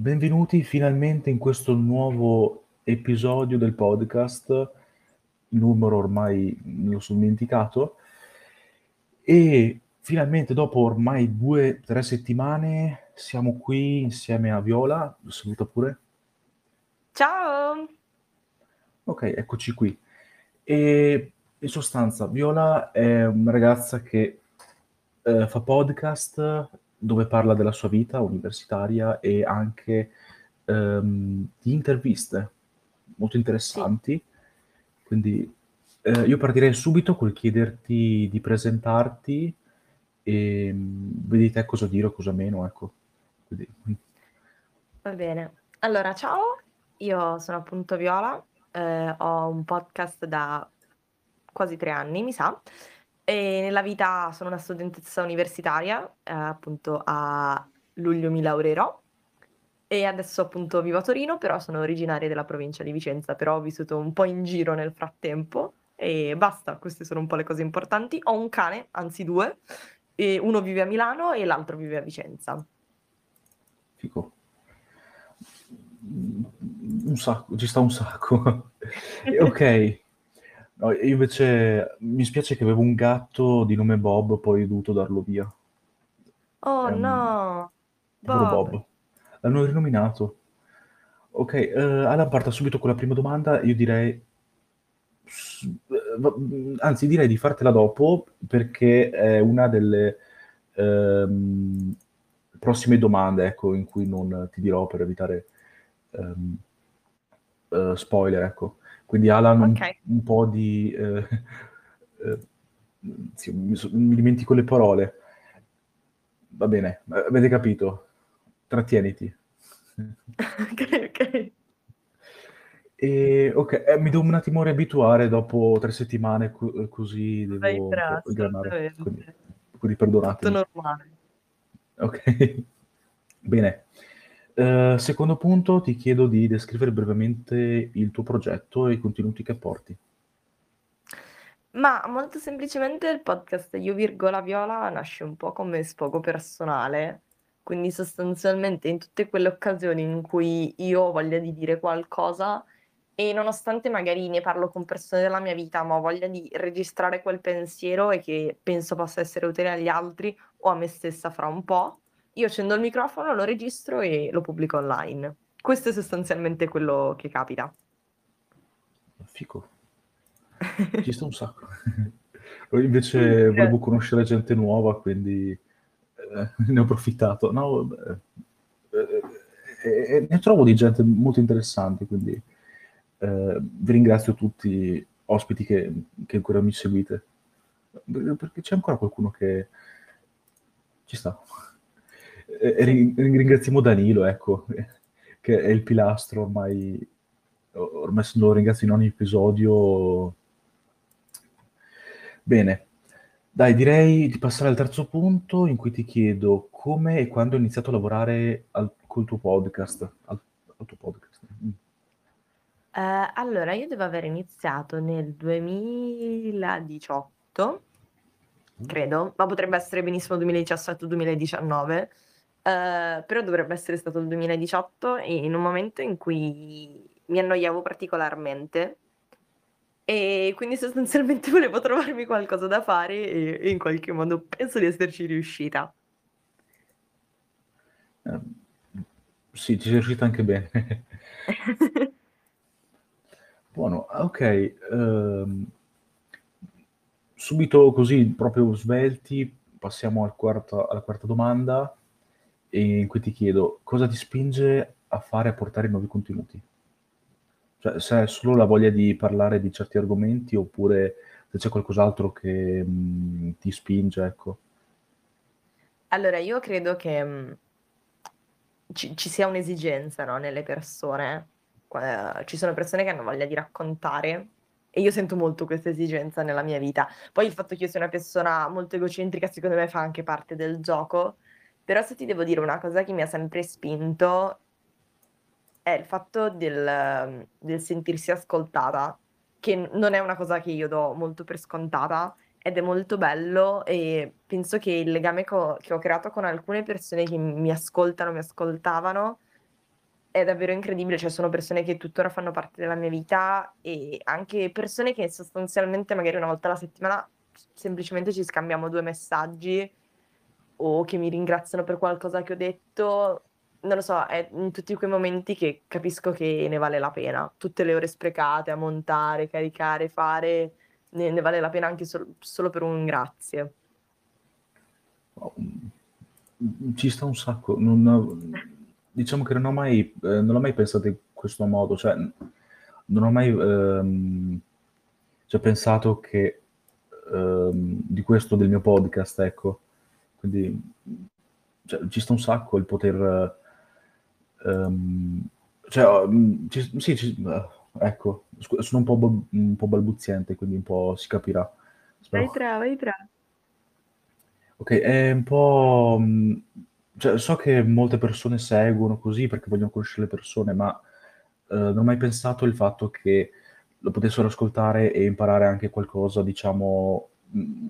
Benvenuti finalmente in questo nuovo episodio del podcast, il numero ormai me lo sono dimenticato, e finalmente dopo ormai due o tre settimane siamo qui insieme a Viola, saluta pure. Ciao! Ok, eccoci qui. E in sostanza, Viola è una ragazza che eh, fa podcast dove parla della sua vita universitaria e anche ehm, di interviste molto interessanti. Quindi eh, io partirei subito col chiederti di presentarti e mm, vedi te cosa dire o cosa meno, ecco. Quindi, mm, Va bene. Allora, ciao, io sono appunto Viola, eh, ho un podcast da quasi tre anni, mi sa, e nella vita sono una studentessa universitaria, eh, appunto a luglio mi laureerò e adesso appunto vivo a Torino, però sono originaria della provincia di Vicenza, però ho vissuto un po' in giro nel frattempo e basta, queste sono un po' le cose importanti. Ho un cane, anzi due, e uno vive a Milano e l'altro vive a Vicenza. fico. Un sacco, ci sta un sacco. Ok, no, io invece mi spiace che avevo un gatto di nome Bob, poi ho dovuto darlo via. Oh un no, povero Bob. Bob. L'hanno rinominato. Ok, eh, Alan parta subito con la prima domanda. Io direi, s- eh, va- anzi, direi di fartela dopo perché è una delle ehm, prossime domande, ecco, in cui non ti dirò per evitare ehm, eh, spoiler, ecco. Quindi Alan, un, Ok, un po' di... eh, eh, sì, mi, mi dimentico le parole. Va bene, eh, avete capito. Trattieniti. ok, ok. E, ok, eh, mi devo un attimo riabituare dopo tre settimane, co- così Vai devo un tra, po' ingranare. Quindi, quindi Tutto perdonatemi. normale. Ok, bene. Eh, secondo punto, ti chiedo di descrivere brevemente il tuo progetto e i contenuti che porti. Ma molto semplicemente il podcast Io virgola Viola nasce un po' come sfogo personale, quindi sostanzialmente in tutte quelle occasioni in cui io ho voglia di dire qualcosa e nonostante magari ne parlo con persone della mia vita, ma ho voglia di registrare quel pensiero e che penso possa essere utile agli altri o a me stessa fra un po', io accendo il microfono, lo registro e lo pubblico online. Questo è sostanzialmente quello che capita. Fico, ci sta un sacco. Io Invece volevo conoscere gente nuova, quindi eh, ne ho approfittato. No, beh, eh, eh, ne trovo di gente molto interessante, quindi eh, vi ringrazio tutti ospiti che, che ancora mi seguite. Perché c'è ancora qualcuno che ci sta. E, e ri- ringraziamo Danilo, ecco, che è il pilastro ormai, ormai lo ringrazio in ogni episodio. Bene, dai, direi di passare al terzo punto in cui ti chiedo come e quando hai iniziato a lavorare al, col tuo podcast. Al, al tuo podcast. Mm. Eh, allora, io devo aver iniziato nel 2018, credo, ma potrebbe essere benissimo 2017-2019, eh, però dovrebbe essere stato il 2018 e in un momento in cui mi annoiavo particolarmente e quindi sostanzialmente volevo trovarmi qualcosa da fare e, e in qualche modo penso di esserci riuscita. Eh, sì, ci sei riuscita anche bene. Buono, ah, ok. ehm, subito così, proprio svelti, passiamo al quarto- alla quarta domanda, in cui ti chiedo cosa ti spinge a fare a portare nuovi contenuti? Cioè, se è solo la voglia di parlare di certi argomenti oppure se c'è qualcos'altro che mm, ti spinge, ecco. Allora, io credo che mh, ci, ci sia un'esigenza, no, nelle persone. Qua- Ci sono persone che hanno voglia di raccontare e io sento molto questa esigenza nella mia vita. Poi il fatto che io sia una persona molto egocentrica, secondo me fa anche parte del gioco. Però se ti devo dire una cosa che mi ha sempre spinto è il fatto del, del sentirsi ascoltata, che non è una cosa che io do molto per scontata ed è molto bello e penso che il legame co- che ho creato con alcune persone che mi ascoltano, mi ascoltavano, è davvero incredibile, cioè sono persone che tuttora fanno parte della mia vita e anche persone che sostanzialmente magari una volta alla settimana semplicemente ci scambiamo due messaggi o che mi ringraziano per qualcosa che ho detto. Non lo so, è in tutti quei momenti che capisco che ne vale la pena. Tutte le ore sprecate a montare, caricare, fare, ne, ne vale la pena anche sol- solo per un grazie. Ci sta un sacco. Non, diciamo che non ho mai, eh, non ho mai pensato in questo modo, cioè non ho mai ehm, cioè, pensato che ehm, di questo del mio podcast, ecco. Quindi cioè, ci sta un sacco il poter... Ehm, cioè, mm, ci, sì, ci, ecco, sono un po', un po' balbuziente, quindi un po' si capirà. Spero. Vai tra, vai tra. Ok, è un po'... Mm, cioè, so che molte persone seguono così perché vogliono conoscere le persone, ma eh, non ho mai pensato il fatto che lo potessero ascoltare e imparare anche qualcosa, diciamo, mm,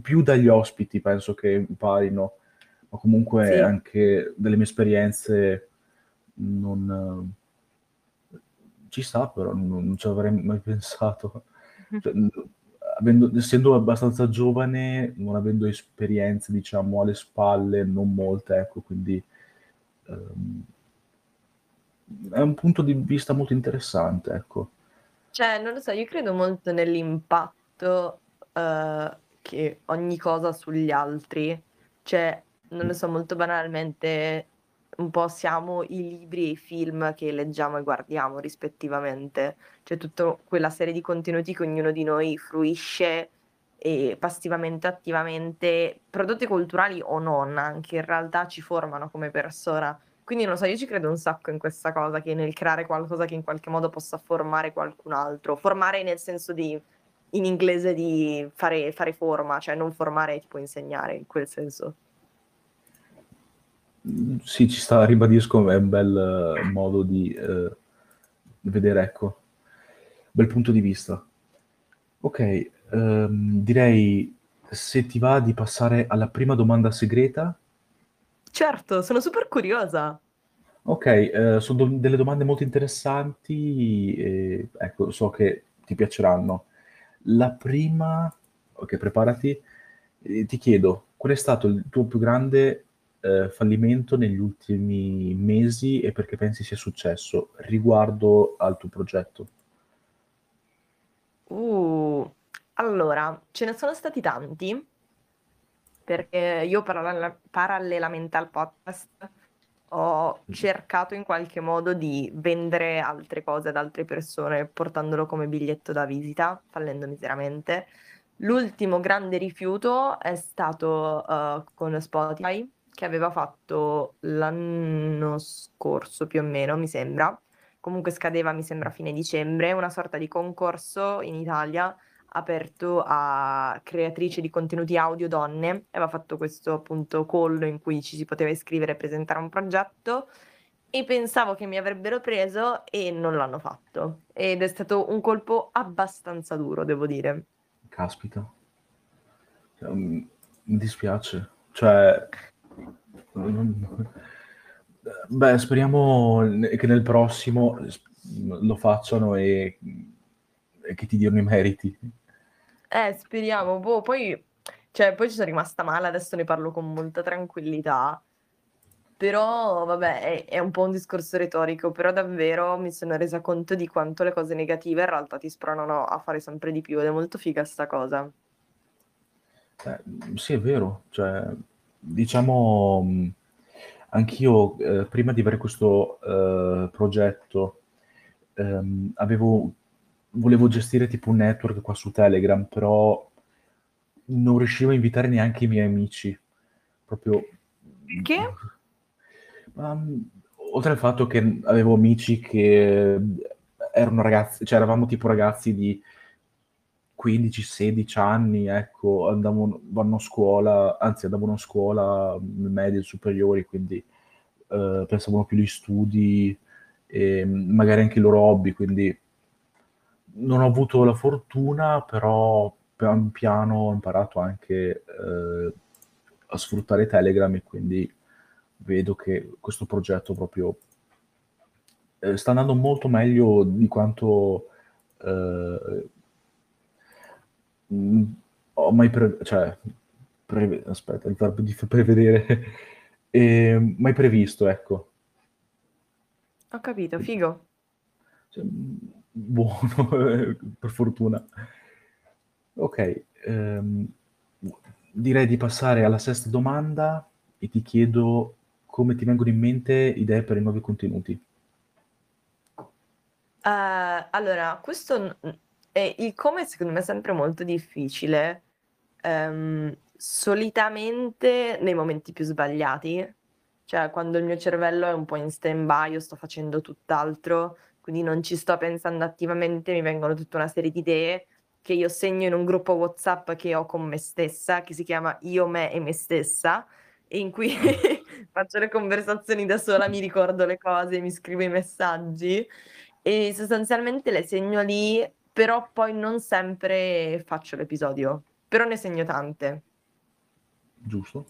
più dagli ospiti penso che imparino, ma comunque sì. anche delle mie esperienze non... Ci sta, però non, non ci avrei mai pensato. Cioè, avendo, essendo abbastanza giovane, non avendo esperienze, diciamo, alle spalle, non molte, ecco, quindi um, è un punto di vista molto interessante, ecco. Cioè, non lo so, io credo molto nell'impatto uh, che ogni cosa sugli altri. Cioè, non lo so, molto banalmente, un po' siamo i libri e i film che leggiamo e guardiamo rispettivamente, cioè tutta quella serie di contenuti che ognuno di noi fruisce e passivamente, attivamente, prodotti culturali o non, anche in realtà ci formano come persona. Quindi non so, io ci credo un sacco in questa cosa, che nel creare qualcosa che in qualche modo possa formare qualcun altro, formare nel senso di, in inglese di fare, fare forma, cioè non formare tipo insegnare, in quel senso. Sì, ci sta, ribadisco, è un bel uh, modo di uh, vedere, ecco, bel punto di vista. Ok, um, direi se ti va di passare alla prima domanda segreta. Certo, sono super curiosa. Ok, uh, sono do- delle domande molto interessanti e ecco, so che ti piaceranno. La prima, ok, preparati, eh, ti chiedo, qual è stato il tuo più grande eh, fallimento negli ultimi mesi e perché pensi sia successo riguardo al tuo progetto? Uh, allora, ce ne sono stati tanti, perché io parallel- parallelamente al podcast ho cercato in qualche modo di vendere altre cose ad altre persone, portandolo come biglietto da visita, fallendo miseramente. L'ultimo grande rifiuto è stato uh, con Spotify, che aveva fatto l'anno scorso più o meno, mi sembra. Comunque scadeva, mi sembra, a fine dicembre, una sorta di concorso in Italia aperto a creatrici di contenuti audio donne. Aveva fatto questo appunto call in cui ci si poteva iscrivere e presentare un progetto e pensavo che mi avrebbero preso e non l'hanno fatto. Ed è stato un colpo abbastanza duro, devo dire. Caspita. Um, mi dispiace. Cioè, Beh, speriamo che nel prossimo lo facciano e che ti diano i meriti. Eh, speriamo. Boh, poi, cioè, poi ci sono rimasta male, adesso ne parlo con molta tranquillità. Però, vabbè, è, è un po' un discorso retorico, però davvero mi sono resa conto di quanto le cose negative in realtà ti spronano a fare sempre di più ed è molto figa sta cosa. Eh, sì, è vero, cioè, diciamo, anch'io eh, prima di avere questo eh, progetto ehm, avevo, volevo gestire tipo un network qua su Telegram, però non riuscivo a invitare neanche i miei amici. Proprio... Che? Um, oltre al fatto che avevo amici che erano ragazzi, cioè eravamo tipo ragazzi di 15-16 anni, ecco, andavano, vanno a scuola, anzi andavano a scuola medie superiori, quindi eh, pensavano più agli studi e magari anche i loro hobby, quindi non ho avuto la fortuna, però pian piano ho imparato anche eh, a sfruttare Telegram e quindi vedo che questo progetto proprio ehm, sta andando molto meglio di quanto, ehm mhmm, ho mai pre cioè, preve aspetta, il verbo di prevedere, ehm, mai previsto, ecco. Ho capito, figo. Cioè, mhmm, buono, per fortuna. Okay, ehm, direi di passare alla sesta domanda e ti chiedo come ti vengono in mente idee per i nuovi contenuti. Ehm, allora questo ehm, il come secondo me è sempre molto difficile, ehm, solitamente nei momenti più sbagliati, cioè quando il mio cervello è un po' in stand-by o sto facendo tutt'altro, quindi non ci sto pensando attivamente, mi vengono tutta una serie di idee che io segno in un gruppo WhatsApp che ho con me stessa, che si chiama Io, me e me stessa, e in cui Ah. faccio le conversazioni da sola, mi ricordo le cose, mi scrivo i messaggi e sostanzialmente le segno lì, però poi non sempre faccio l'episodio, però ne segno tante. Giusto.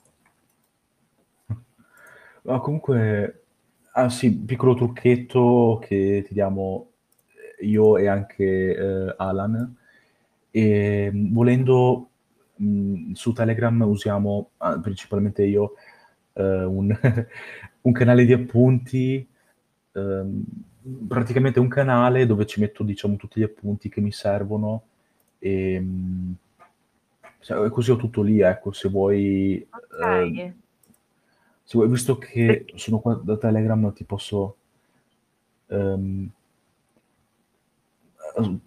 Ma comunque ah sì, piccolo trucchetto che ti diamo, ehm, io e anche, ehm, Alan, ehm, volendo, mhmm, su Telegram usiamo, a principalmente io, ehm, un un canale di appunti, ehm, praticamente un canale dove ci metto, diciamo, tutti gli appunti che mi servono, ehm, cioè così ho tutto lì, ecco, se vuoi, ehm Okay. Se vuoi visto che sono qua da Telegram ti posso Uhm,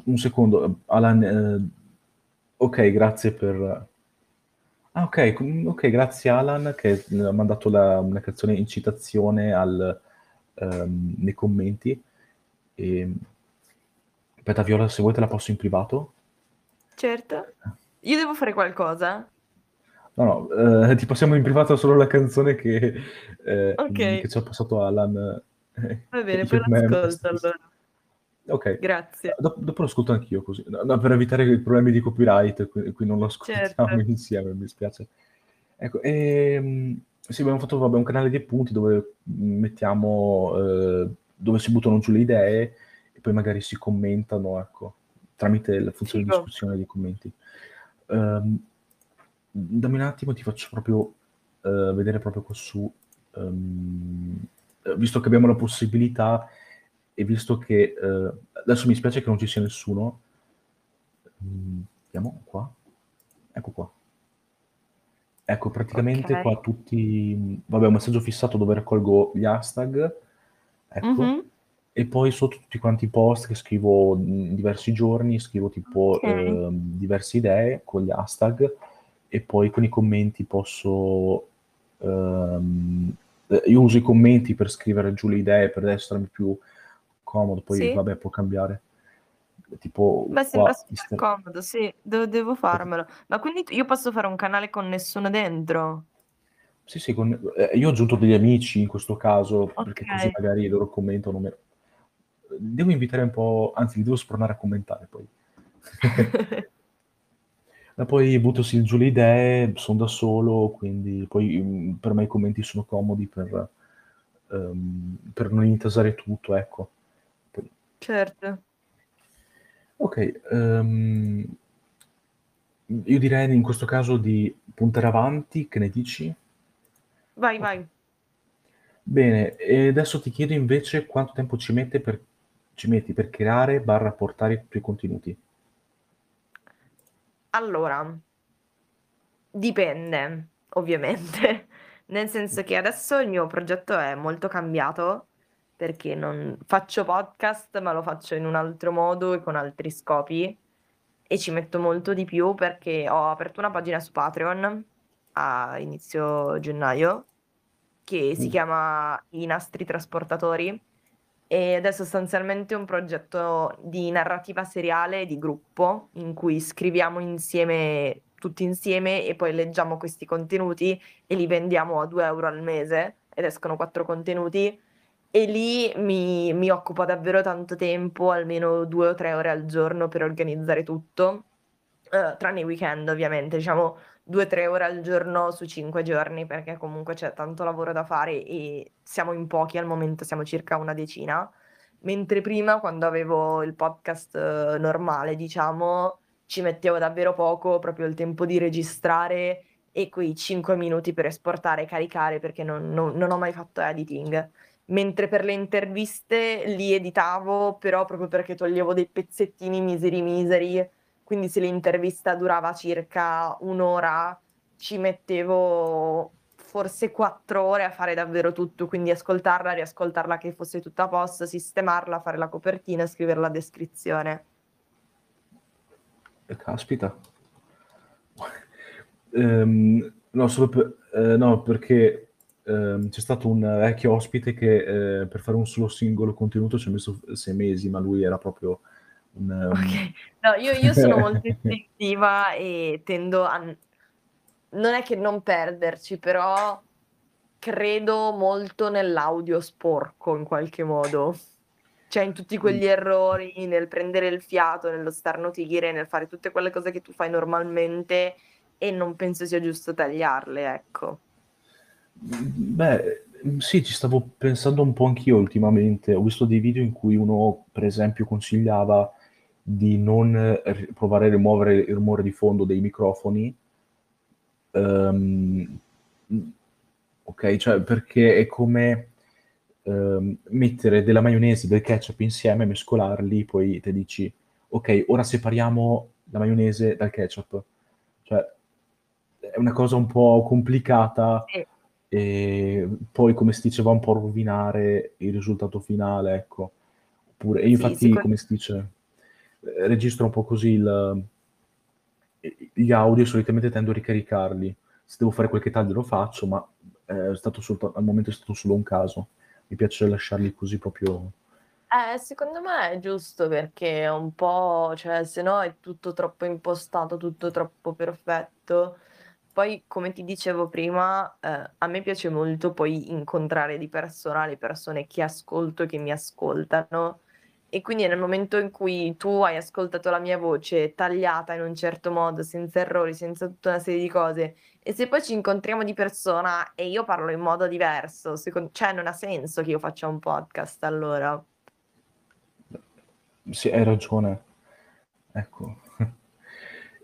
un secondo, Alan, ehm okay, grazie per ah com okay, grazie Alan che m'ha mandato la una canzone in citazione al ehm, nei commenti. Ehm, aspetta Viola, se vuoi te la passo in privato. Certo. Io devo fare qualcosa? No, no, ehm, ti passiamo in privato solo la canzone che che Okay. ci ha passato Alan, Va che bene, poi l'ascolto allora. Okay, Grazie. do dopo lo ascolto anch'io così no, no, per evitare i problemi di copyright, qui qui non lo ascoltiamo Certo. insieme, mi spiace. Ecco, ehm, sì abbiamo fatto vabbè un canale di appunti dove, mettiamo ehm, dove si buttano giù le idee e poi magari si commentano, ecco, tramite la funzione di Figo. discussione dei commenti. Ehm, dammi un attimo, ti faccio proprio, ehm, vedere proprio qua su, ehm, visto che abbiamo la possibilità e visto che, ehm adesso mi spiace che non ci sia nessuno. Vediamo qua. Ecco qua. Ecco, praticamente Okay. qua tutti vabbè un messaggio fissato dove raccolgo gli hashtag, ecco, Mh-mh. e poi sotto tutti quanti i post che scrivo in diversi giorni, scrivo tipo, Okay. ehm, diverse idee con gli hashtag e poi con i commenti posso ehm, io uso i commenti per scrivere giù le idee, per essermi più comodo, poi Sì. vabbè può cambiare. Tipo Beh, sembra qua queste comodo, sì, de devo farmelo. Ma quindi io posso fare un canale con nessuno dentro? Sì, sì, con ehm, io ho aggiunto degli amici in questo caso, perché così Okay. magari loro commentano me devo invitare un po' anzi li devo spronare a commentare poi. Ma poi butto giù le idee, son da solo, quindi poi, mhmm, per me i commenti sono comodi per ehm, per non intasare tutto, ecco. Certo. Ehm mhmm, io direi in questo caso di puntare avanti, che ne dici? Vai, vai. Bene, e adesso ti chiedo invece quanto tempo ci mette per ci metti per creare/portare i tuoi contenuti? Allora dipende, ovviamente. Nel senso che adesso il mio progetto è molto cambiato, perché non faccio podcast, ma lo faccio in un altro modo e con altri scopi e ci metto molto di più perché ho aperto una pagina su Patreon a inizio gennaio, che si Uh. chiama I Nastri Trasportatori ed è sostanzialmente un progetto di narrativa seriale di gruppo, in cui scriviamo insieme tutti insieme e poi leggiamo questi contenuti e li vendiamo a 2 € al mese ed escono 4 contenuti. E lì mi mi occupa davvero tanto tempo, almeno 2 o 3 ore al giorno per organizzare tutto, uhm, tranne i weekend ovviamente, diciamo 2, 3 ore al giorno su 5 giorni, perché comunque c'è tanto lavoro da fare e siamo in pochi al momento, siamo circa una decina. mentre prima quando avevo il podcast eh, normale, diciamo, ci mettevo davvero poco, proprio il tempo di registrare e quei 5 minuti per esportare e caricare perché non, non, non ho mai fatto editing. Mentre per le interviste li editavo, però proprio perché toglievo dei pezzettini miseri miseri, quindi se l'intervista durava circa un'ora, ci mettevo forse quattro ore a fare davvero tutto, quindi ascoltarla, riascoltarla che fosse tutta a posto, sistemarla, fare la copertina, scrivere la descrizione. Eh, caspita. um, no, solo per, eh, no, perché ehm, c'è stato un vecchio ospite che eh, per fare un solo singolo contenuto ci ha messo sei mesi, ma lui era proprio un... Um... Ok, no, io, io sono molto istintiva e tendo a non è che non perderci, però credo molto nell'audio sporco in qualche modo. Cioè in tutti quegli errori, nel prendere il fiato, nello starnutire, nel fare tutte quelle cose che tu fai normalmente e non penso sia giusto tagliarle, ecco. Beh, sì, ci stavo pensando un po' anch'io ultimamente. Ho visto dei video in cui uno, per esempio, consigliava di non provare a rimuovere il rumore di fondo dei microfoni Um, ok, cioè perché è come um, mettere della maionese e del ketchup insieme, mescolarli, poi ti dici, ok, ora separiamo la maionese dal ketchup. Cioè, è una cosa un po' complicata sì. e poi, come si dice, va un po' rovinare il risultato finale, ecco. Oppure, e infatti, sì, come si dice, registro un po' così il gli audio solitamente tendo a ricaricarli. Se devo fare qualche taglio lo faccio, ma eh, soltanto, al momento è stato solo un caso. Mi piace lasciarli così proprio. Eh, secondo me è giusto perché è un po', cioè, se no è tutto troppo impostato, tutto troppo perfetto. Poi, come ti dicevo prima, eh, a me piace molto poi incontrare di persona le persone che ascolto e che mi ascoltano e quindi nel momento in cui tu hai ascoltato la mia voce tagliata in un certo modo, senza errori, senza tutta una serie di cose, e se poi ci incontriamo di persona e io parlo in modo diverso, secondo... cioè non ha senso che io faccia un podcast allora. Sì, hai ragione. Ecco.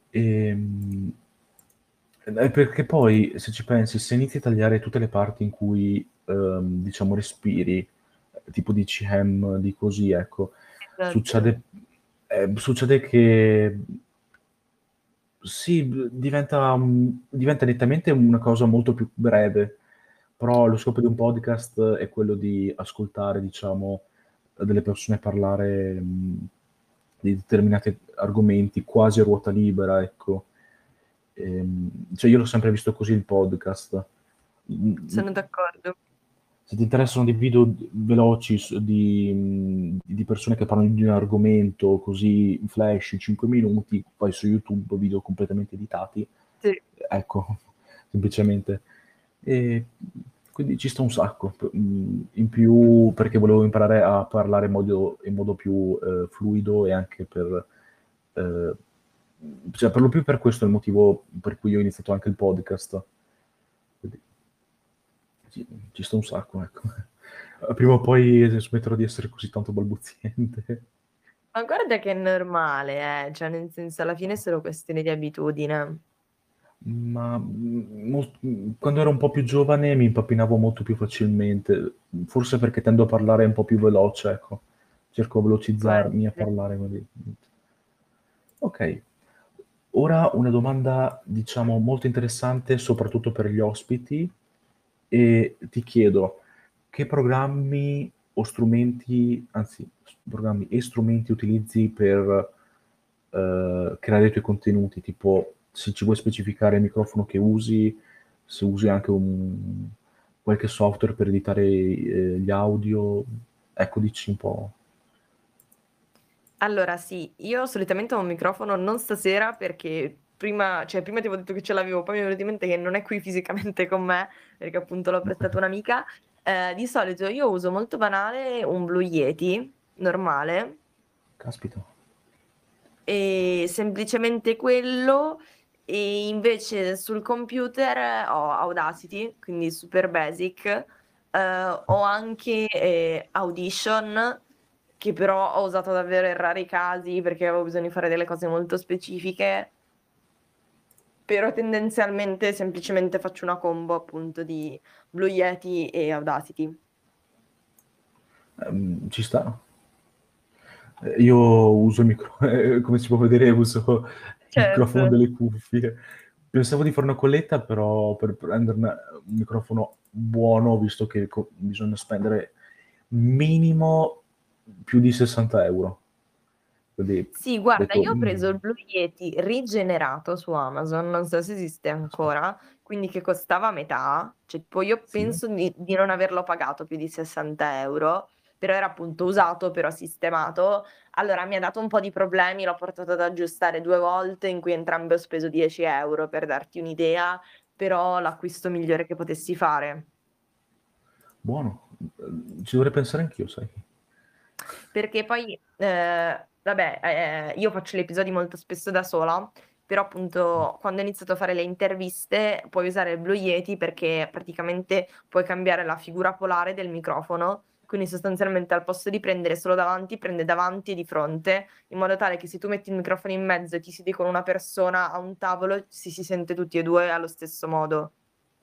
E, ehm, perché poi, se ci pensi, se inizi a tagliare tutte le parti in cui, um, diciamo, respiri, tipo di CM, di così, ecco, Certo. Succede, eh, succede che sì, diventa, diventa nettamente una cosa molto più breve, però lo scopo di un podcast è quello di ascoltare, diciamo, delle persone parlare mh, di determinati argomenti quasi a ruota libera, ecco. Ehm, cioè io l'ho sempre visto così il podcast. Sono d'accordo se ti interessano dei video veloci di, di, persone che parlano di un argomento così in flash, in 5 minuti, poi su YouTube video completamente editati. Sì. Ecco, semplicemente. E quindi ci sta un sacco. In più perché volevo imparare a parlare in modo, in modo più eh, fluido e anche per... Eh, cioè per lo più per questo è il motivo per cui ho iniziato anche il podcast ci, ci sta un sacco, ecco. Prima o poi smetterò di essere così tanto balbuziente. Ma guarda che è normale, eh? cioè nel senso alla fine è solo questione di abitudine. Ma mo- quando ero un po' più giovane mi impappinavo molto più facilmente, forse perché tendo a parlare un po' più veloce, ecco. Cerco di velocizzarmi a parlare così. Ok, ora una domanda diciamo molto interessante soprattutto per gli ospiti e ti chiedo che programmi o strumenti, anzi, programmi e strumenti utilizzi per uh, creare i tuoi contenuti, tipo se ci vuoi specificare il microfono che usi, se usi anche un, qualche software per editare eh, gli audio, ecco, dici un po'. Allora, sì, io solitamente ho un microfono non stasera perché prima, cioè, prima ti avevo detto che ce l'avevo, poi mi è venuto in mente che non è qui fisicamente con me, perché appunto l'ho prestato un'amica. Eh, di solito io uso molto banale un Blue Yeti normale. Caspita. E semplicemente quello. E invece sul computer ho Audacity, quindi super basic. Eh, ho anche eh, Audition che però ho usato davvero in rari casi perché avevo bisogno di fare delle cose molto specifiche. Però tendenzialmente semplicemente faccio una combo appunto di Blue Yeti e Audacity. Um, ci sta. Eh, io uso il micro, come si può vedere, uso certo. il microfono delle cuffie. Pensavo di fare una colletta, però per prenderne un microfono buono, visto che bisogna spendere minimo più di 60 euro. Quindi, sì, guarda, detto, io ho preso il Blue Yeti rigenerato su Amazon, non so se esiste ancora, quindi che costava metà, cioè tipo io penso sì. di, di non averlo pagato più di 60 euro, però era appunto usato, però sistemato. Allora mi ha dato un po' di problemi, l'ho portato ad aggiustare due volte, in cui entrambe ho speso 10 euro per darti un'idea, però l'acquisto migliore che potessi fare. Buono, ci dovrei pensare anch'io, sai. Perché poi, eh, vabbè, eh, io faccio gli episodi molto spesso da sola, però appunto quando ho iniziato a fare le interviste puoi usare il Blue Yeti perché praticamente puoi cambiare la figura polare del microfono quindi sostanzialmente al posto di prendere solo davanti, prende davanti e di fronte, in modo tale che se tu metti il microfono in mezzo e ti siedi con una persona a un tavolo, si, si sente tutti e due allo stesso modo.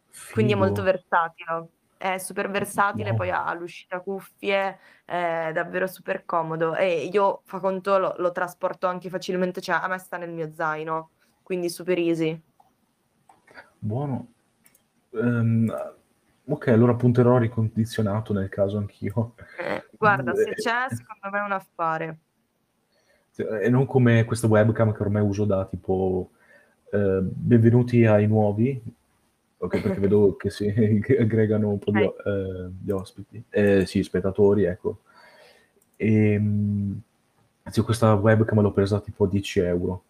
Figo. Quindi è molto versatile. È super versatile, poi ha l'uscita cuffie, è davvero super comodo. E io, fa conto, lo, lo trasporto anche facilmente, cioè a me sta nel mio zaino, quindi super easy. Buono. Um, Ok, allora punterò a ricondizionato nel caso anch'io. Eh, guarda, se c'è, secondo me è un affare. E non come questa webcam che ormai uso da tipo eh, benvenuti ai nuovi, ok, perché vedo che si aggregano un po' di, eh, di ospiti, eh, sì, spettatori, ecco. E, ehm, sì, questa webcam l'ho presa tipo 10 euro.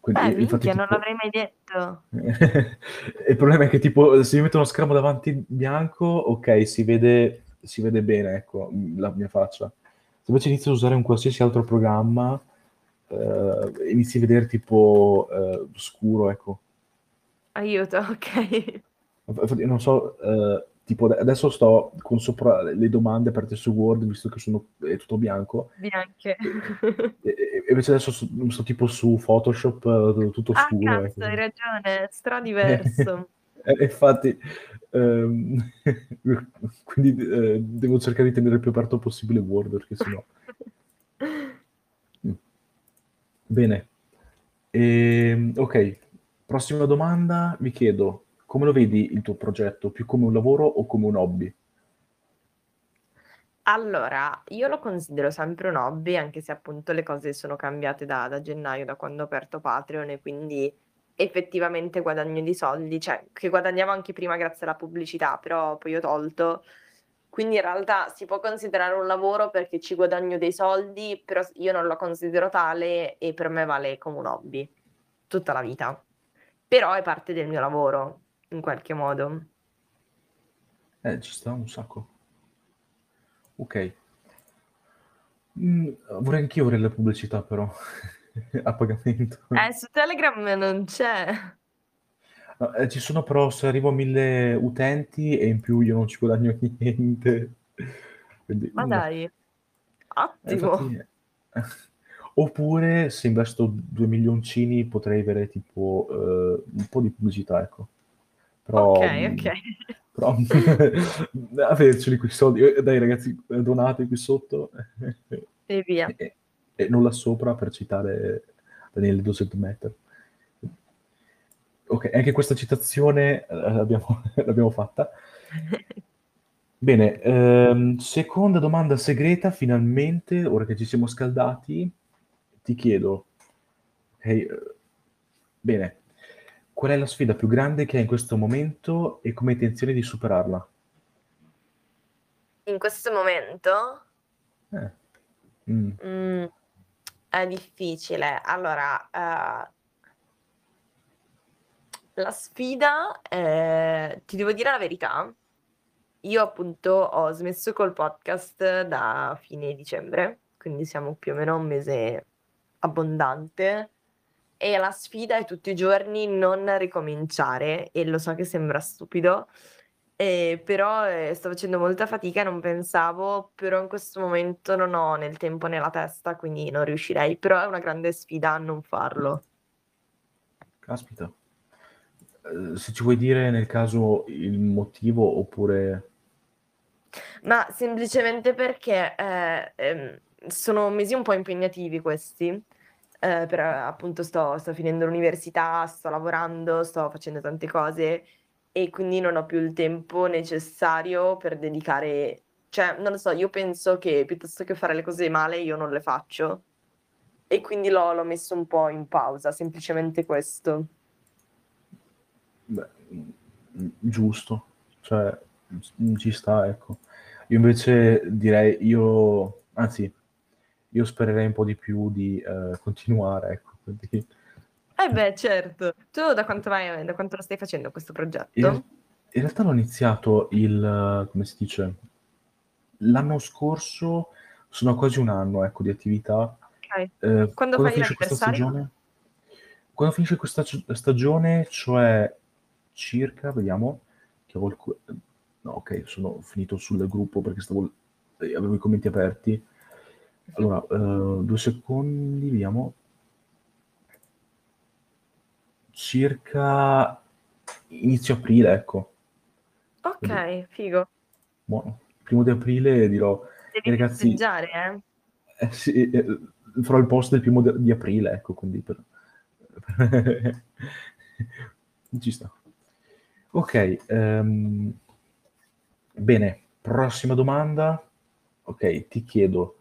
Quindi, Beh, infatti, minchia, tipo... non l'avrei mai detto. il problema è che tipo se mi metto uno schermo davanti bianco, ok, si vede, si vede bene, ecco, la mia faccia. Se invece inizio a usare un qualsiasi altro programma, eh, inizi a vedere tipo eh, scuro, ecco. Aiuto, ok. Non so, eh, tipo adesso sto con sopra le domande aperte su Word visto che sono, è tutto bianco bianche e, e invece adesso sto, sto, tipo su Photoshop eh, tutto ah, scuro cazzo, ecco. hai ragione stra diverso eh, infatti ehm, quindi eh, devo cercare di tenere il più aperto possibile Word perché sennò mm. bene e, ehm, ok prossima domanda vi chiedo come lo vedi il tuo progetto? Più come un lavoro o come un hobby? Allora, io lo considero sempre un hobby, anche se appunto le cose sono cambiate da, da gennaio, da quando ho aperto Patreon e quindi effettivamente guadagno di soldi, cioè che guadagnavo anche prima grazie alla pubblicità, però poi ho tolto. Quindi in realtà si può considerare un lavoro perché ci guadagno dei soldi, però io non lo considero tale e per me vale come un hobby tutta la vita. Però è parte del mio lavoro, in qualche modo. Eh, ci sta un sacco. Ok. Mm, vorrei anch'io avere la pubblicità, però, a pagamento. Eh, su Telegram non c'è. No, eh, ci sono però se arrivo a mille utenti e in più io non ci guadagno niente. Quindi, Ma no. dai, eh, ottimo. Eh, Oppure se investo due milioncini potrei avere tipo uh, un po' di pubblicità, ecco. Però, ok, mm, ok. Però averceli quei soldi. Eh, dai ragazzi, donate qui sotto. E via. E, e non là sopra per citare Daniele Doset Meter. Ok, anche questa citazione eh, l'abbiamo, l'abbiamo fatta. Bene, ehm, seconda domanda segreta, finalmente, ora che ci siamo scaldati, ti chiedo, hey, eh, bene, Qual è la sfida più grande che hai in questo momento e come hai intenzione di superarla? In questo momento? Eh. Mm. Mm, è difficile. Allora, uh, la sfida, eh, ti devo dire la verità, io appunto ho smesso col podcast da fine dicembre, quindi siamo più o meno un mese abbondante e la sfida è tutti i giorni non ricominciare, e lo so che sembra stupido, Ehm, però, ehm, sto facendo molta fatica non pensavo, però in questo momento non ho né il tempo né la testa, quindi non riuscirei, però è una grande sfida a non farlo. Caspita. Uhm, se ci vuoi dire nel caso il motivo oppure Ma semplicemente perché, ehm, ehm, sono mesi un po' impegnativi questi, ehm, per appunto sto sto finendo l'università, sto lavorando, sto facendo tante cose e quindi non ho più il tempo necessario per dedicare cioè, non lo so, io penso che piuttosto che fare le cose male io non le faccio e quindi l'ho l'ho messo un po' in pausa, semplicemente questo. Beh, mhmm, giusto, cioè, mhmm, ci sta, ecco. Io invece direi io anzi, io spererei un po' di più di, ehm, continuare, ecco, quindi Eh beh, certo. Tu da quanto vai da quanto lo stai facendo questo In progetto? in realtà l'ho iniziato il come si dice, l'anno scorso, sono quasi 1 anno, ecco, di attività. Okay. Ehm, Quando quando finisce questa stagione quando finisce questa stagione, cioè circa vediamo, che ehm, no, okay, sono finito sul gruppo perché stavo ehm, avevo i commenti aperti. Allora, uhm, 2 secondi, vediamo. Circa inizio aprile, ecco. Okay, figo. Buono. Primo di aprile dirò: Devi "Ehi ragazzi" eh. Eh sì, e uhm, farò il post del primo d di aprile, ecco, quindi per ci sta. Okay, ehm bene, prossima domanda. Okay, ti chiedo: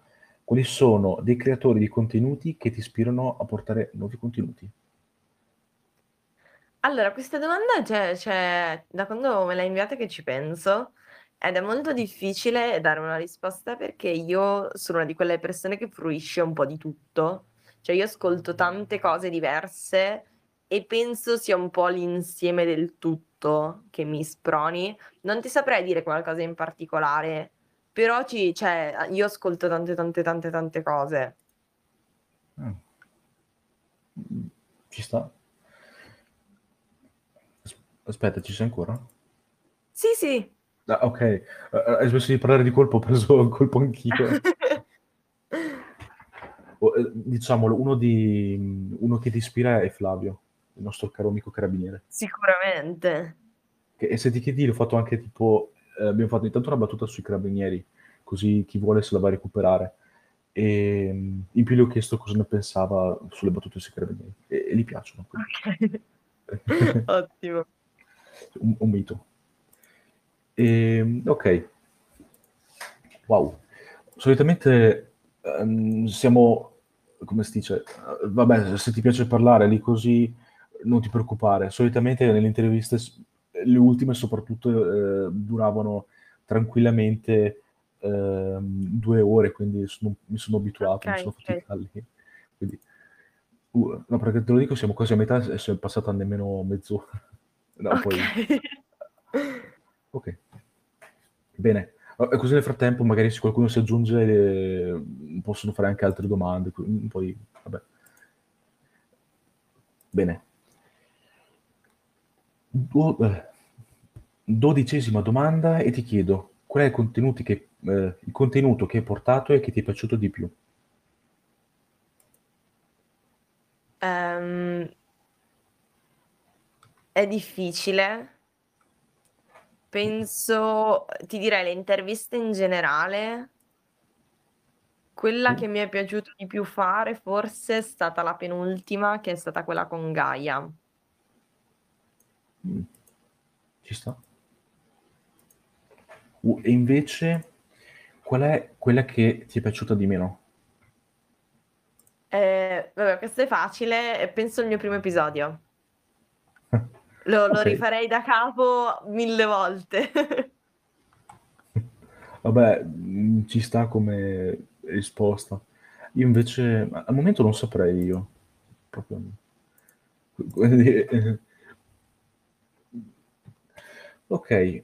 quali sono dei creatori di contenuti che ti ispirano a portare nuovi contenuti? Allora, questa domanda cioè cioè da quando me l'hai inviata che ci penso, ed è molto difficile dare una risposta perché io sono una di quelle persone che fruisce un po' di tutto. Cioè io ascolto tante cose diverse e penso sia un po' l'insieme del tutto che mi sproni. Non ti saprei dire qualcosa in particolare, però ci cioè, io ascolto tante, tante, tante, tante cose. Mh-mh, ci sta. As aspetta, ci sei ancora? Sì, sì. Ah, okay. Ha ha hai smesso di parlare di colpo, ho preso colpo anch'io. O ehm, diciamolo, uno di uno che ti ispira è Flavio, il nostro caro amico carabiniere. Sicuramente. Che e se ti chiedi l'ho fatto anche tipo ehm, abbiamo fatto intanto una battuta sui carabinieri, così chi vuole se la va a recuperare. Ehm, in più gli ho chiesto cosa ne pensava sulle battute sui carabinieri e e gli piacciono, Okay. Ottimo. Un un mito. Ehm, okay. Wow. Solitamente, ehm, siamo come si dice, vabbè, se ti piace parlare lì così, non ti preoccupare. Solitamente nelle interviste le ultime soprattutto, ehm, duravano tranquillamente, ehm, 2 ore, quindi sono mi sono abituato, mi Okay, sono okay. fatica lì. Quindi uh, no, perché te lo dico siamo quasi a metà e è passata nemmeno mezz'ora. No, poi Okay. Okay. Bene. Uh, e così nel frattempo magari se qualcuno si aggiunge, ehm, possono fare anche altre domande, poi vabbè. Bene. Do eh, dodicesima domanda e ti chiedo: qual è il che ehm, il contenuto che hai portato e che ti è piaciuto di più? Ehm È difficile. Penso ti direi le interviste in generale. Quella che mi è piaciuto di più fare forse è stata la penultima, che è stata quella con Gaia. Mh. Ci sta. Uh, e invece qual è quella che ti è piaciuta di meno? Ehm, vabbè questo è facile, e penso il mio primo episodio. Lo lo Okay. rifarei da capo 1000 volte. Vabbè, mhmm, ci sta come risposta. Io invece al momento non saprei io. Proprio eh Okay.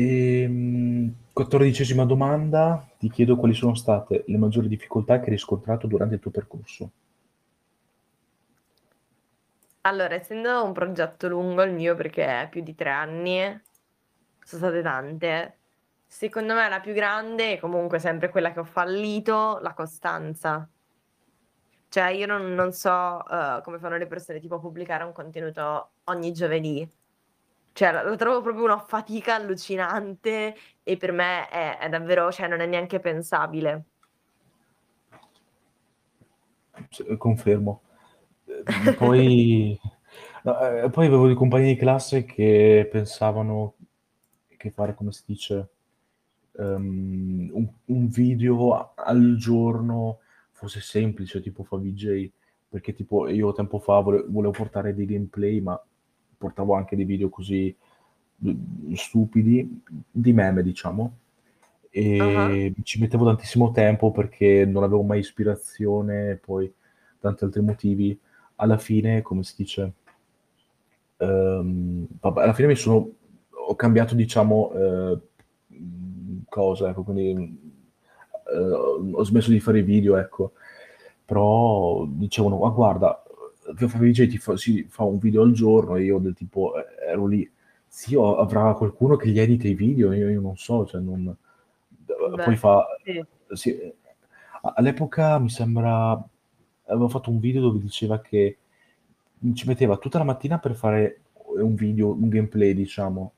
Ehm, quattordicesima domanda, ti chiedo quali sono state le maggiori difficoltà che hai riscontrato durante il tuo percorso? Allora, essendo un progetto lungo il mio, perché è più di 3 anni sono state tante. Secondo me la più grande è comunque sempre quella che ho fallito, la costanza. Cioè, io non, non so uh, come fanno le persone tipo a pubblicare un contenuto ogni giovedì. Cioè, lo trovo proprio una fatica allucinante e per me è, è davvero, cioè, non è neanche pensabile. Confermo. Poi, no, eh, poi avevo dei compagni di classe che pensavano che fare, come si dice, um, un, un, video al giorno fosse semplice, tipo fa VJ, perché tipo io tempo fa vole, volevo portare dei gameplay, ma portavo anche dei video così stupidi, di meme, diciamo, e uh-huh. ci mettevo tantissimo tempo perché non avevo mai ispirazione, poi tanti altri motivi. Alla fine, come si dice, um, vabbè, alla fine mi sono, ho cambiato, diciamo, uh, cosa, ecco, quindi uh, ho smesso di fare video, ecco. Però dicevano, ma guarda, VJ ti fa, si fa un video al giorno e io del tipo ero lì. Sì, avrà qualcuno che gli edita i video, io, io non so, cioè non... Beh, poi fa... Sì. Sì, all'epoca mi sembra... Avevo fatto un video dove diceva che ci metteva tutta la mattina per fare un video, un gameplay, diciamo.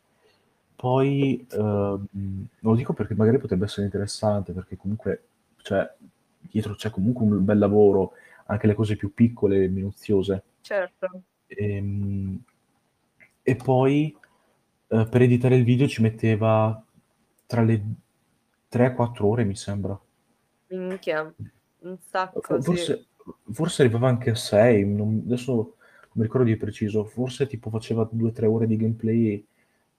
Poi, eh, non lo dico perché magari potrebbe essere interessante, perché comunque, cioè, dietro c'è comunque un bel lavoro, anche le cose più piccole e minuziose. Certo. E, ehm, e poi, eh, per editare il video ci metteva tra le 3-4 ore, mi sembra. Minchia, un sacco, forse, sì. forse arrivava anche a 6, non, adesso non mi ricordo di preciso, forse tipo faceva 2-3 ore di gameplay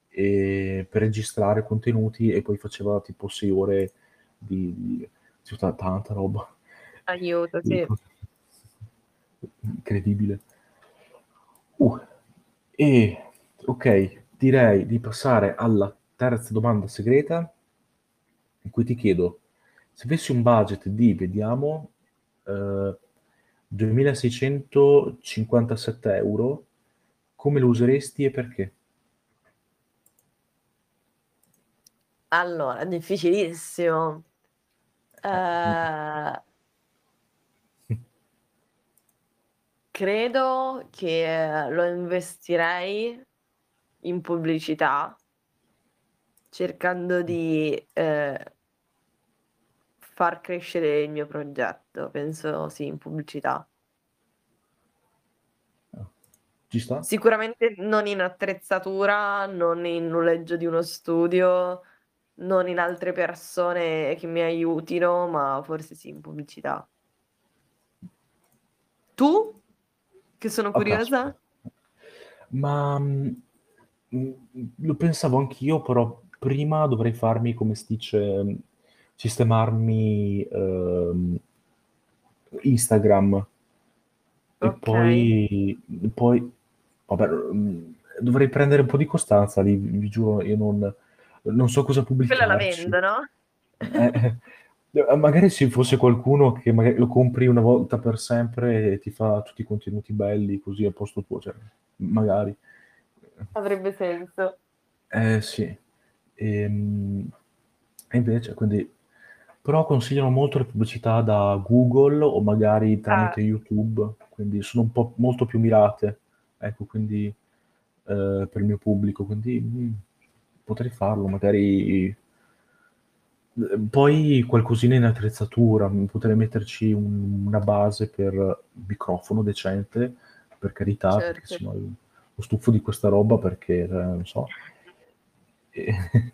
e, per registrare contenuti e poi faceva tipo 6 ore di, di, di tanta roba. Aiuto, sì. Incredibile. Uh, e ok, direi di passare alla terza domanda segreta in cui ti chiedo se avessi un budget di, vediamo, eh, 2657 euro, come lo useresti e perché? Allora, difficilissimo. Uh, credo che lo investirei in pubblicità, cercando di eh, far crescere il mio progetto, penso sì, in pubblicità. Ci sta? Sicuramente non in attrezzatura, non in noleggio di uno studio, non in altre persone che mi aiutino, ma forse sì, in pubblicità. Tu? Che sono Oh, curiosa? caspita. Ma mm, mm, lo pensavo anch'io, però prima dovrei farmi, come si dice, sistemarmi ehm, Instagram e Ok. poi, poi vabbè, mm, dovrei prendere un po' di costanza, vi, vi giuro, io non, non so cosa Quella la pubblicarci. vendono? Eh, eh, magari se fosse qualcuno che magari lo compri una volta per sempre e ti fa tutti i contenuti belli così a posto tuo, cioè, magari. Avrebbe senso. Eh sì. Ehm, E, invece, quindi però consigliano molto le pubblicità da Google o magari tramite Ah. YouTube, quindi sono un po' molto più mirate, ecco, quindi eh, per il mio pubblico, quindi mm, potrei farlo, magari eh, poi qualcosina in attrezzatura, potrei metterci un- una base per microfono decente, per carità, perché Certo. sennò io lo stufo di questa roba perché, eh, non so. E,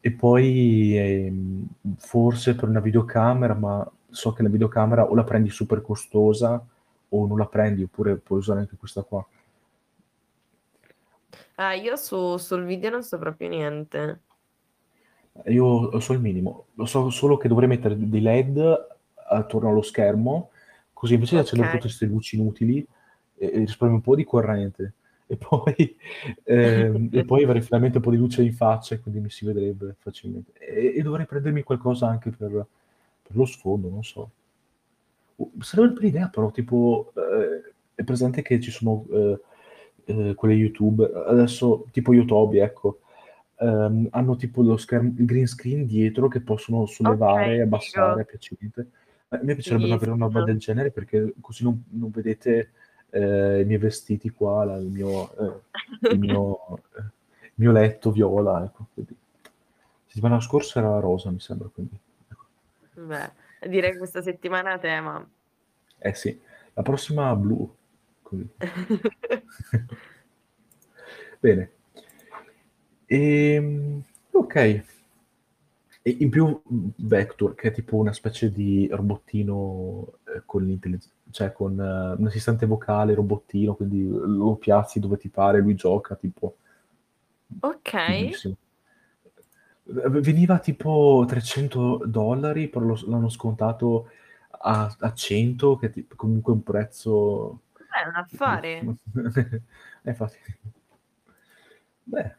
e poi ehm, forse per una videocamera, ma so che la videocamera o la prendi super costosa o non la prendi, oppure puoi usare anche questa qua. Ah, io su, sul video non so proprio niente. Io so il minimo, lo so solo che dovrei mettere dei LED attorno allo schermo, così invece di accendere tutte queste luci inutili, e, e risparmio un po' di corrente. E poi, ehm, e poi avrei finalmente un po' di luce in faccia, e quindi mi si vedrebbe facilmente. E, e dovrei prendermi qualcosa anche per, per lo sfondo, non so. Uh, Sarebbe bella idea, però, tipo, eh, è presente che ci sono eh, eh, quelle YouTube, adesso, tipo YouTube, ecco, ehm, hanno tipo lo scherm il green screen dietro che possono sollevare Okay, e abbassare a piacimento. Eh, a me piacerebbe avere una roba del genere perché così non non vedete, ehm, i miei vestiti qua, la il mio ehm, il mio ehm, il mio letto viola, ecco, quindi settimana scorsa era rosa mi sembra, quindi ecco. Beh, direi che questa settimana tema. Eh sì, la prossima blu. Bene. Ehm, okay. E in più, mhmm, Vector, che è tipo una specie di robottino, ehm, con l'intelligenz cioè con un assistente vocale, robottino, quindi lo piazzi dove ti pare, lui gioca tipo. V v veniva tipo $300, però lo l'hanno scontato a a 100 che è tip comunque un prezzo Beh, è un affare. Eh infatti. Beh,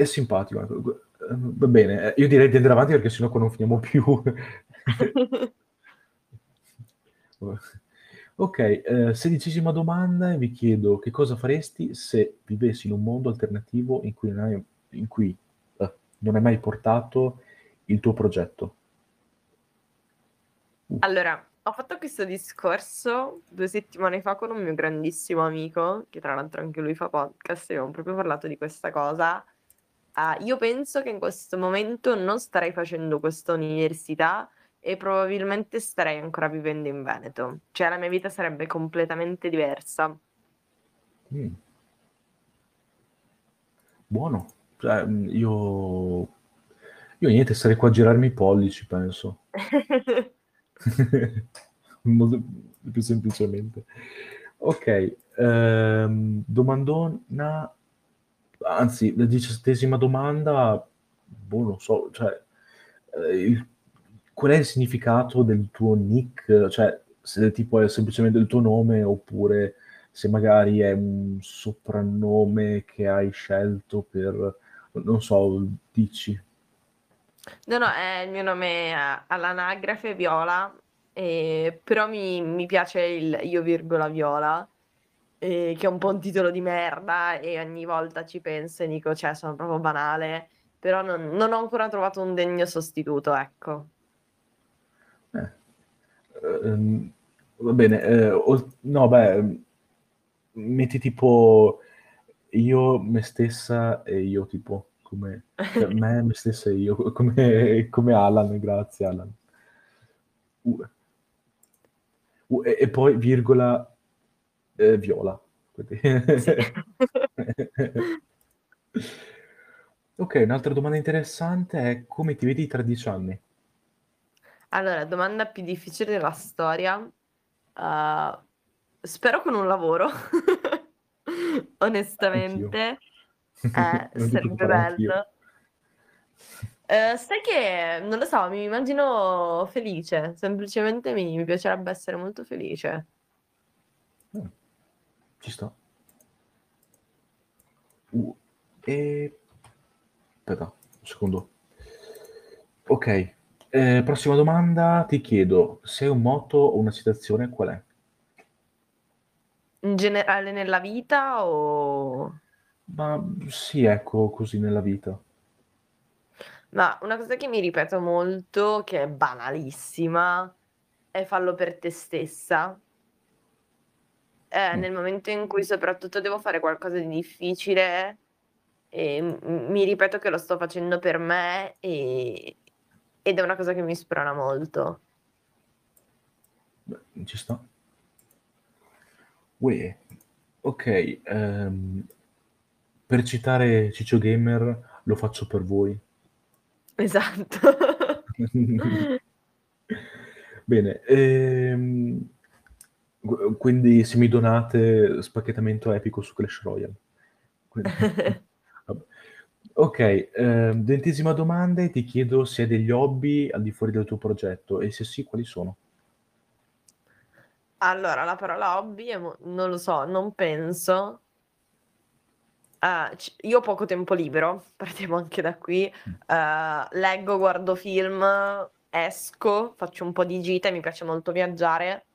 è simpatico ecco, ehm, va bene, io direi di andare avanti perché sennò qua non finiamo più. Okay, ehm, sedicesima domanda e vi chiedo: che cosa faresti se vivessi in un mondo alternativo in cui non hai in cui, uhm, non hai mai portato il tuo progetto? Uh. Allora, ho fatto questo discorso 2 settimane fa con un mio grandissimo amico, che tra l'altro anche lui fa podcast, e abbiamo proprio parlato di questa cosa. Io penso che in questo momento non starei facendo questa università e probabilmente starei ancora vivendo in Veneto. Cioè la mia vita sarebbe completamente diversa. Mh. Buono. Cioè, mhmm, io io niente, starei qua a girarmi i pollici penso. Molto più semplicemente. Okay, ehm, domandona anzi, la diciassettesima domanda, boh, non so, cioè, ehm, il qual è il significato del tuo nick? Cioè, se tipo è semplicemente il tuo nome, oppure se magari è un soprannome che hai scelto per non so, dici. No, no, è il mio nome all'anagrafe Viola, ehm, però mi mi piace il io virgola Viola, ehm, che è un po' un titolo di merda e ogni volta ci penso e dico: "Cioè sono proprio banale", però non non ho ancora trovato un degno sostituto, ecco. Eh. Uhm, va bene, ehm, ol no beh, metti tipo io, me stessa e io tipo, come cioè me, me stessa e io, co come come Alan, grazie Alan. U u e e poi virgola, ehm, Viola. Sì. Okay, un'altra domanda interessante è: come ti vedi tra 10 anni? Allora, domanda più difficile della storia. Uhm, spero con un lavoro, onestamente. Eh, sarebbe bello. Ehm, sai che non lo so, mi immagino felice, semplicemente mi mi piacerebbe essere molto felice. Ci sta. Uh, e aspetta, un secondo. Okay, ehm, prossima domanda, ti chiedo: se un motto o una citazione, qual è? In generale nella vita o Ma, sì, ecco, così nella vita. Ma una cosa che mi ripeto molto, che è banalissima, è fallo per te stessa. Eh, Mh. nel momento in cui soprattutto devo fare qualcosa di difficile, ehm, m mi ripeto che lo sto facendo per me, e ed è una cosa che mi sprona molto. Beh, ci sta. Uè, okay, ehm, per citare Ciccio Gamer: "Lo faccio per voi". Esatto. Bene, ehm, quindi se mi donate spacchettamento epico su Clash Royale. Quindi ehm, ventesima domanda e ti chiedo se hai degli hobby al di fuori del tuo progetto e se sì, quali sono? Allora, la parola hobby mo non lo so, non penso. Ah, c io ho poco tempo libero, partiamo anche da qui. Uhm, leggo, guardo film, esco, faccio un po' di gite, mi piace molto viaggiare,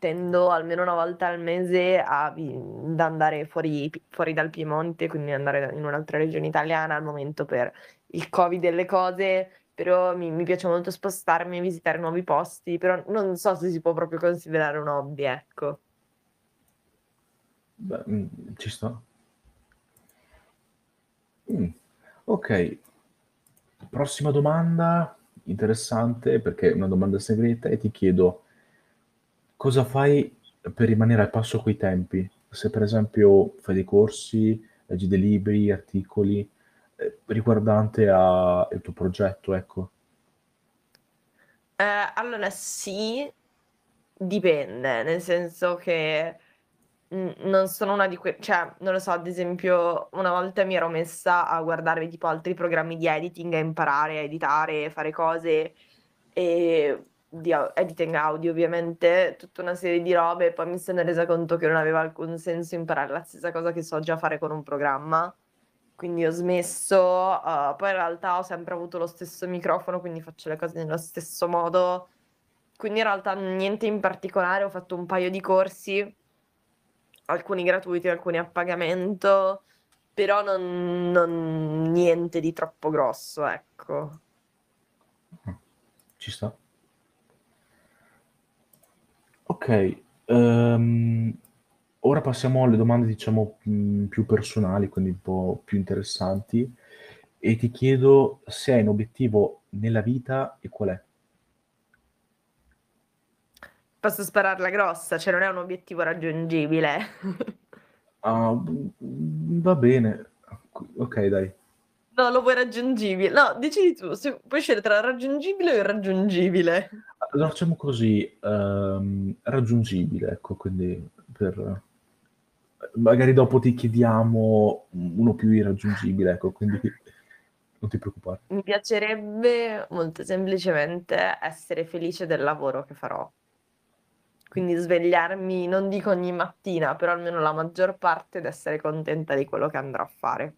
tendo almeno una volta al mese ad andare fuori, fuori dal Piemonte, quindi andare in un'altra regione italiana al momento per il Covid e le cose, però mi, mi piace molto spostarmi e visitare nuovi posti, però non so se si può proprio considerare un hobby, ecco. Beh, mm, ci sta. Mm, ok, prossima domanda interessante perché è una domanda segreta e ti chiedo cosa fai per rimanere al passo coi tempi? Se per esempio fai dei corsi, leggi dei libri, articoli eh, riguardante al tuo progetto, ecco. Eh, allora sì, dipende, nel senso che non sono una di quelle, cioè, non lo so, ad esempio, una volta mi ero messa a guardarmi tipo altri programmi di editing, a imparare a editare, a fare cose e di editing audio, ovviamente, tutta una serie di robe, e poi mi sono resa conto che non aveva alcun senso imparare la stessa cosa che so già fare con un programma. Quindi ho smesso, uh, poi in realtà ho sempre avuto lo stesso microfono, quindi faccio le cose nello stesso modo. Quindi in realtà niente in particolare, ho fatto un paio di corsi alcuni gratuiti, alcuni a pagamento, però non, non niente di troppo grosso, ecco. Ci sta. Ok, um, ora passiamo alle domande, diciamo, più personali, quindi un po' più interessanti, e ti chiedo se hai un obiettivo nella vita e qual è. Posso spararla grossa, cioè non è un obiettivo raggiungibile. Ah, va bene. Ok, dai. No, lo vuoi raggiungibile. No, decidi tu, se puoi scegliere tra raggiungibile o irraggiungibile. Allora facciamo così, um, raggiungibile, ecco, quindi per... Magari dopo ti chiediamo uno più irraggiungibile, ecco, quindi non ti preoccupare. Mi piacerebbe molto semplicemente essere felice del lavoro che farò. Quindi svegliarmi, non dico ogni mattina, però almeno la maggior parte ed essere contenta di quello che andrò a fare.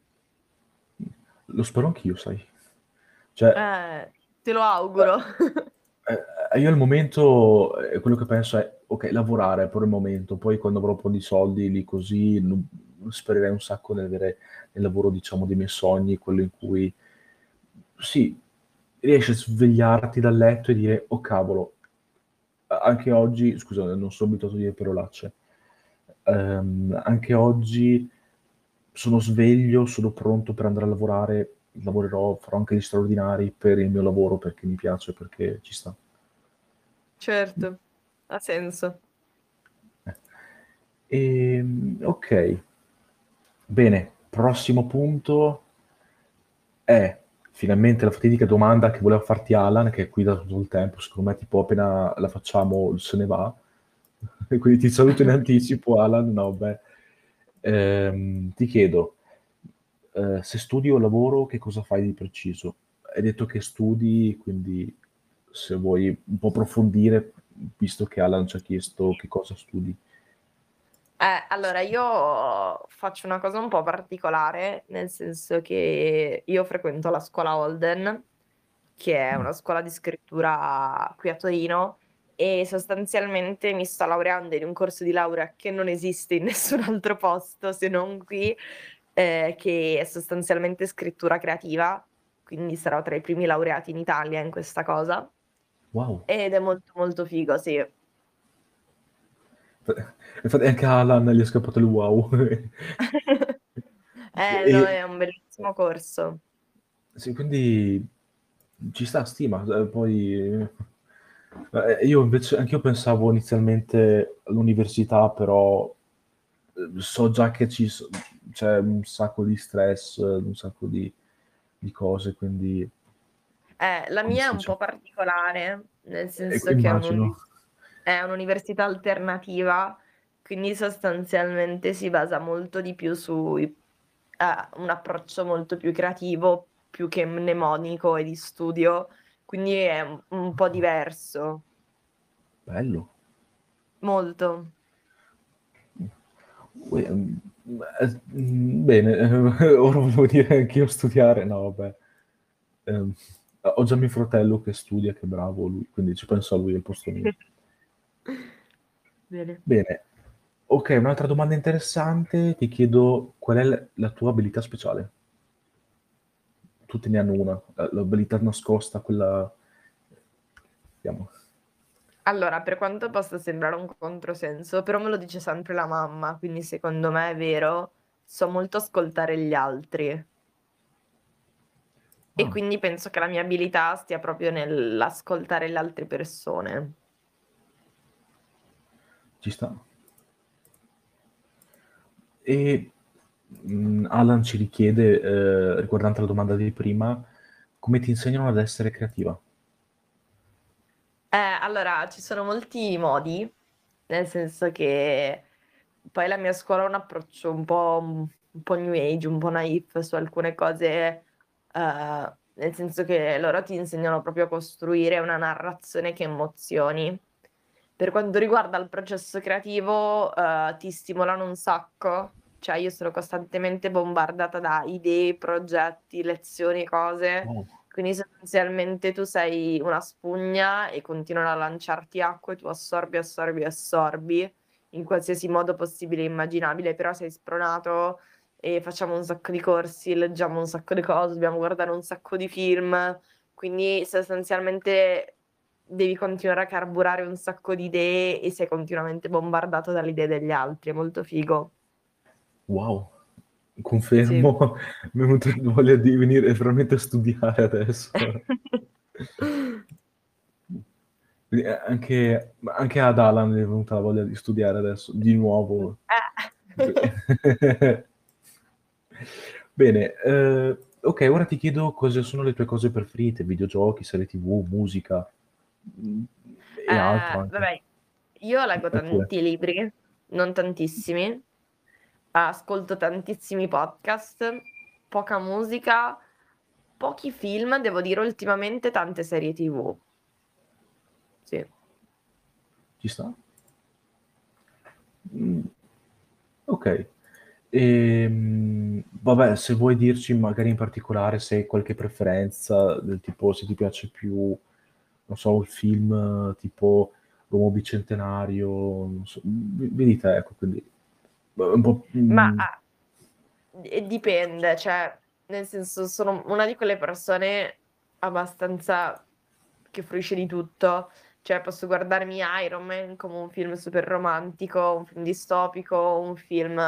Lo spero anch'io, sai. Cioè, eh, te lo auguro. Eh, eh, io al momento eh, quello che penso è, ok, lavorare per il momento, poi quando avrò un po' di soldi lì così, non, spererei un sacco di avere il lavoro, diciamo, dei miei sogni, quello in cui, sì, riesci a svegliarti dal letto e dire, oh cavolo, anche oggi, scusa, non sono abituato a dire parolacce, um, anche oggi sono sveglio, sono pronto per andare a lavorare, lavorerò, farò anche gli straordinari per il mio lavoro perché mi piace, perché ci sta. Certo, ha senso. Eh. E, ehm, ok, bene, prossimo punto è finalmente la fatidica domanda che voleva farti Alan, che è qui da tutto il tempo, secondo me tipo appena la facciamo se ne va. E quindi ti saluto in anticipo Alan, no beh. Ehm, ti chiedo, eh, se studi o lavoro, che cosa fai di preciso? Hai detto che studi, quindi se vuoi un po' approfondire, visto che Alan ci ha chiesto che cosa studi. Eh, allora io faccio una cosa un po' particolare, nel senso che io frequento la scuola Holden, che è una scuola di scrittura qui a Torino, e sostanzialmente mi sto laureando in un corso di laurea che non esiste in nessun altro posto se non qui, eh, che è sostanzialmente scrittura creativa, quindi sarò tra i primi laureati in Italia in questa cosa. Wow. Ed è molto molto figo, sì. Infatti anche Alan gli è scappato il wow. eh, no, è un bellissimo corso. Sì, quindi ci sta stima, eh, poi eh, io invece anch'io pensavo inizialmente all'università, però eh, so già che ci so, c'è un sacco di stress, un sacco di, di cose, quindi... Eh, la mia è un po' particolare, nel senso che è, un, è un'università alternativa, quindi sostanzialmente si basa molto di più su eh, un approccio molto più creativo, più che mnemonico e di studio, quindi è un, un po' diverso. Bello. Molto. Mm, bene, ora volevo dire anch'io studiare, no vabbè. Eh, ho già mio fratello che studia, che bravo lui, quindi ci penso a lui al posto mio. Bene. Bene. Ok, un'altra domanda interessante, ti chiedo qual è la tua abilità speciale? Tutti ne hanno una, la l'abilità nascosta, quella vediamo. Allora, per quanto possa sembrare un controsenso, però me lo dice sempre la mamma, quindi secondo me è vero, so molto ascoltare gli altri. E Ah. quindi penso che la mia abilità stia proprio nell'ascoltare le altre persone. Ci sta. E, Alan ci richiede, ehm, riguardante la domanda di prima, come ti insegnano ad essere creativa? Eh, allora ci sono molti modi, nel senso che poi la mia scuola ha un approccio un po' un po' new age, un po' naif su alcune cose, uhm, nel senso che loro ti insegnano proprio a costruire una narrazione che emozioni. Per quanto riguarda il processo creativo, uhm, ti stimolano un sacco, cioè io sono costantemente bombardata da idee, progetti, lezioni, cose, Wow. quindi sostanzialmente tu sei una spugna e continuano a lanciarti acqua e tu assorbi, assorbi, assorbi in qualsiasi modo possibile e immaginabile, però sei spronato e facciamo un sacco di corsi, leggiamo un sacco di cose, dobbiamo guardare un sacco di film, quindi sostanzialmente devi continuare a carburare un sacco di idee e sei continuamente bombardato dalle idee degli altri, è molto figo. Wow, Sì. confermo, mi è venuta voglia di venire veramente a studiare adesso. A anche anche ad Alan è venuta la voglia di studiare adesso, di nuovo. Eh. Bene, ehm, okay, ora ti chiedo cosa sono le tue cose preferite, videogiochi, serie TV, musica, mhmm, e altro Ehm, anche. vabbè, io leggo tanti libri, non tantissimi, ascolto tantissimi podcast, poca musica, pochi film, devo dire ultimamente tante serie TV. Sì. Ci sta. Mh. Okay. Ehm, vabbè, se vuoi dirci magari in particolare se hai qualche preferenza, del tipo se ti piace più, non so, un film tipo L'uomo bicentenario, non so, v vedi te, ecco, quindi Ma mhmm a e dipende, cioè nel senso sono una di quelle persone abbastanza che fruisce di tutto, cioè posso guardarmi Iron Man come un film super romantico, un film distopico, un film,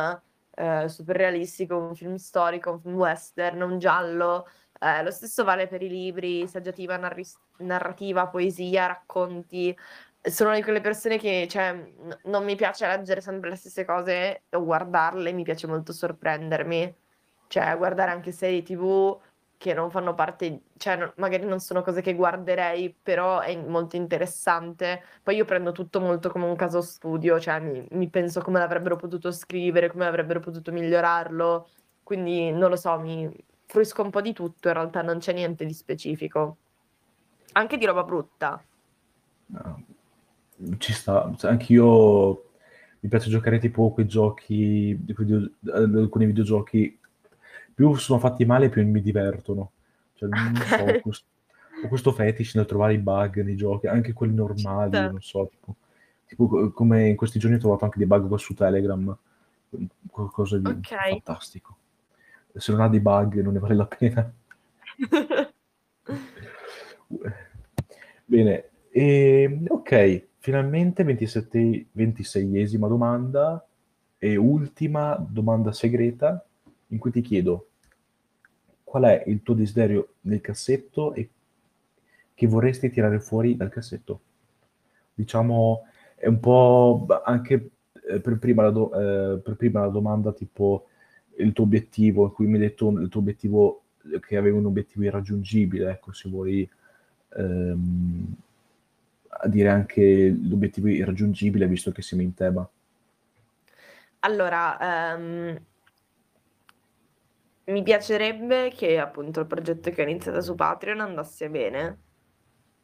ehm, super realistico, un film storico, un film western, un giallo. Ehm, lo stesso vale per i libri, saggiativa, narris narrativa, poesia, racconti. Sono di quelle persone che cioè, n non mi piace leggere sempre le stesse cose o guardarle, mi piace molto sorprendermi. Cioè guardare anche serie TV che non fanno parte cioè no magari non sono cose che guarderei, però è molto interessante. Poi io prendo tutto molto come un caso studio, cioè mi mi penso come l'avrebbero potuto scrivere, come avrebbero potuto migliorarlo, quindi non lo so, mi fruisco un po' di tutto in realtà, non c'è niente di specifico. Anche di roba brutta. Mhmm, ci sta. Cioè anch'io mi piace giocare tipo quei giochi video ad alcuni videogiochi, più sono fatti male più mi divertono. Cioè non so, ho Okay. ques ho questo fetish nel trovare i bug nei giochi, anche quelli normali, sta. non so, tipo tipo co come in questi giorni ho trovato anche dei bug su Telegram, qualcosa di Okay. fantastico. Se non ha dei bug non ne vale la pena. Bene, ehm, okay, finalmente ventisette ventiseiesima domanda e ultima domanda segreta, in cui ti chiedo: qual è il tuo desiderio nel cassetto e che vorresti tirare fuori dal cassetto? Diciamo è un po' anche, ehm, per prima la do ehm, per prima la domanda tipo il tuo obiettivo, in cui mi hai detto il tuo obiettivo che avevi un obiettivo irraggiungibile, ecco, se vuoi, ehm, a dire anche l'obiettivo irraggiungibile visto che siamo in tema. Allora, ehm mi piacerebbe che appunto il progetto che ho iniziato su Patreon andasse bene.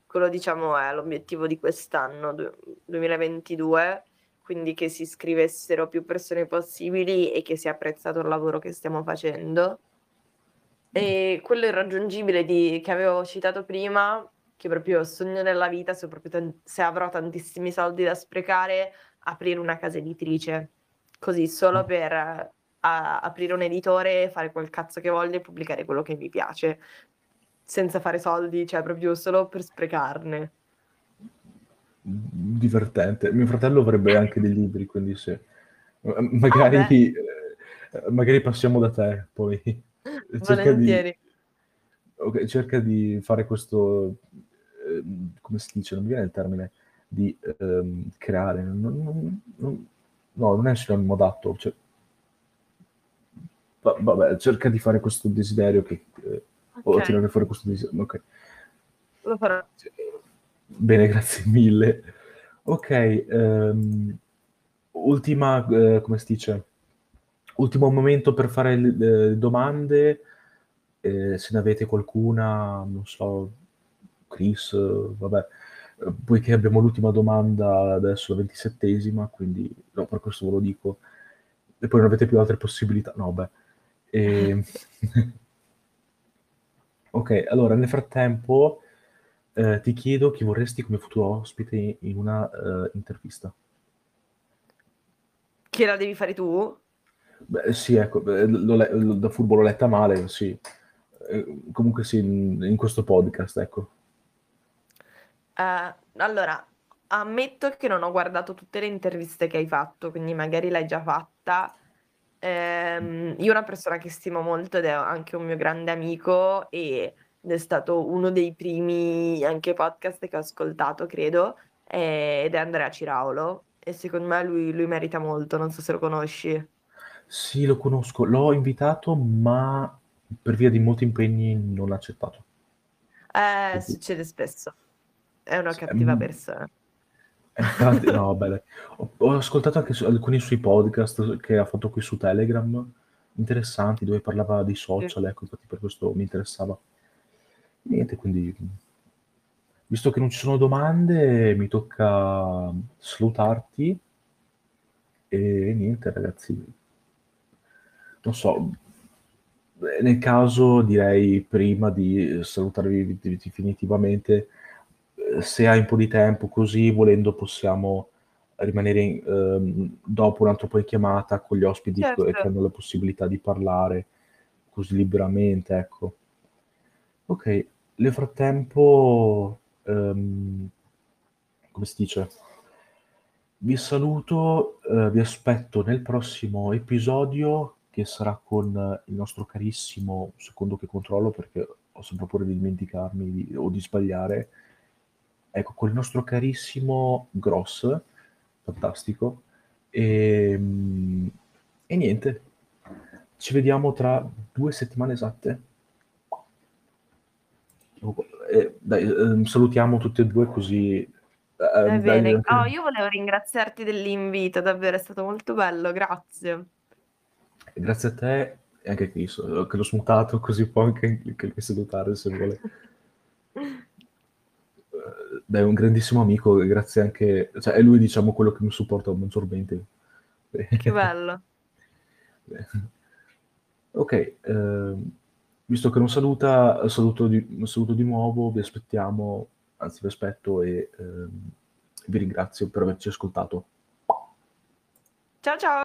Quello diciamo è l'obiettivo di quest'anno, du 2022, quindi che si iscrivessero più persone possibili e che sia apprezzato il lavoro che stiamo facendo. E quello irraggiungibile di che avevo citato prima, che proprio sogno nella vita, se tan se avrò tantissimi soldi da sprecare, aprire una casa editrice, così solo Mm. per a aprire un editore, fare quel cazzo che voglio e pubblicare quello che mi piace, senza fare soldi, cioè proprio solo per sprecarne. Divertente. Mio fratello avrebbe anche dei libri, quindi sì. M magari Ah magari passiamo da te, poi cerca di Volentieri. okay, cerca di fare questo, come si dice? Non mi viene il termine, di, ehm, creare, non non non no, non è sinonimo adatto, cioè va vabbè, cerca di fare questo desiderio che o Okay. tirare fuori questo desi okay. Lo farò. Sì. Bene, grazie mille. Okay, ehm, ultima ehm, come si dice, ultimo momento per fare l ehm, domande, ehm, se ne avete qualcuna, non so, Chris, vabbè, poiché abbiamo l'ultima domanda adesso, la ventisettesima, quindi no, per questo ve lo dico, e poi non avete più altre possibilità no, vabbè. Ehm, okay, allora nel frattempo, ehm, ti chiedo chi vorresti come futuro ospite in una, ehm, intervista. Che la devi fare tu? Beh, sì, ecco, da furbo l'ho letta male, sì. Ehm, comunque sì, in in questo podcast, ecco. Ehm, allora, ammetto che non ho guardato tutte le interviste che hai fatto, quindi magari l'hai già fatta. Ehm, io una persona che stimo molto ed è anche un mio grande amico ed è stato uno dei primi anche podcast che ho ascoltato credo, ehm, ed è Andrea Ciraulo e secondo me lui lui merita molto, non so se lo conosci. Sì, lo conosco. L'ho invitato, ma per via di molti impegni non ha accettato. Eh, succede spesso. È una cattiva ehm persona. E infatti no, dai. Ho ho ascoltato anche su alcuni suoi podcast che ha fatto qui su Telegram, interessanti, dove parlava di social, ecco, infatti per questo mi interessava. Niente, quindi, visto che non ci sono domande, mi tocca salutarti e niente ragazzi. Non so, nel caso direi prima di salutarvi definitivamente, se hai un po' di tempo così, volendo possiamo rimanere in ehm, dopo un altro po' in chiamata con gli ospiti c che Certo. hanno la possibilità di parlare così liberamente, ecco. Okay, nel frattempo, ehm, come si dice, vi saluto, ehm, vi aspetto nel prossimo episodio che sarà con il nostro carissimo secondo che controllo perché ho sempre paura di dimenticarmi di o di sbagliare. Ecco, con il nostro carissimo Gross, fantastico. Ehm, e niente, ci vediamo tra 2 settimane esatte. E dai, ehm, salutiamo tutti e 2 così, ehm, dai anche Oh, io volevo ringraziarti dell'invito, davvero è stato molto bello, grazie. Grazie a te e anche a Chris, uhm, che l'ho smutato così può anche anche salutare se vuole. Beh, è un grandissimo amico e grazie anche cioè è lui diciamo quello che mi supporta maggiormente. Che bello. Okay, ehm, visto che non saluta, saluto di saluto di nuovo, vi aspettiamo, anzi vi aspetto e, ehm, vi ringrazio per averci ascoltato. Ciao, ciao.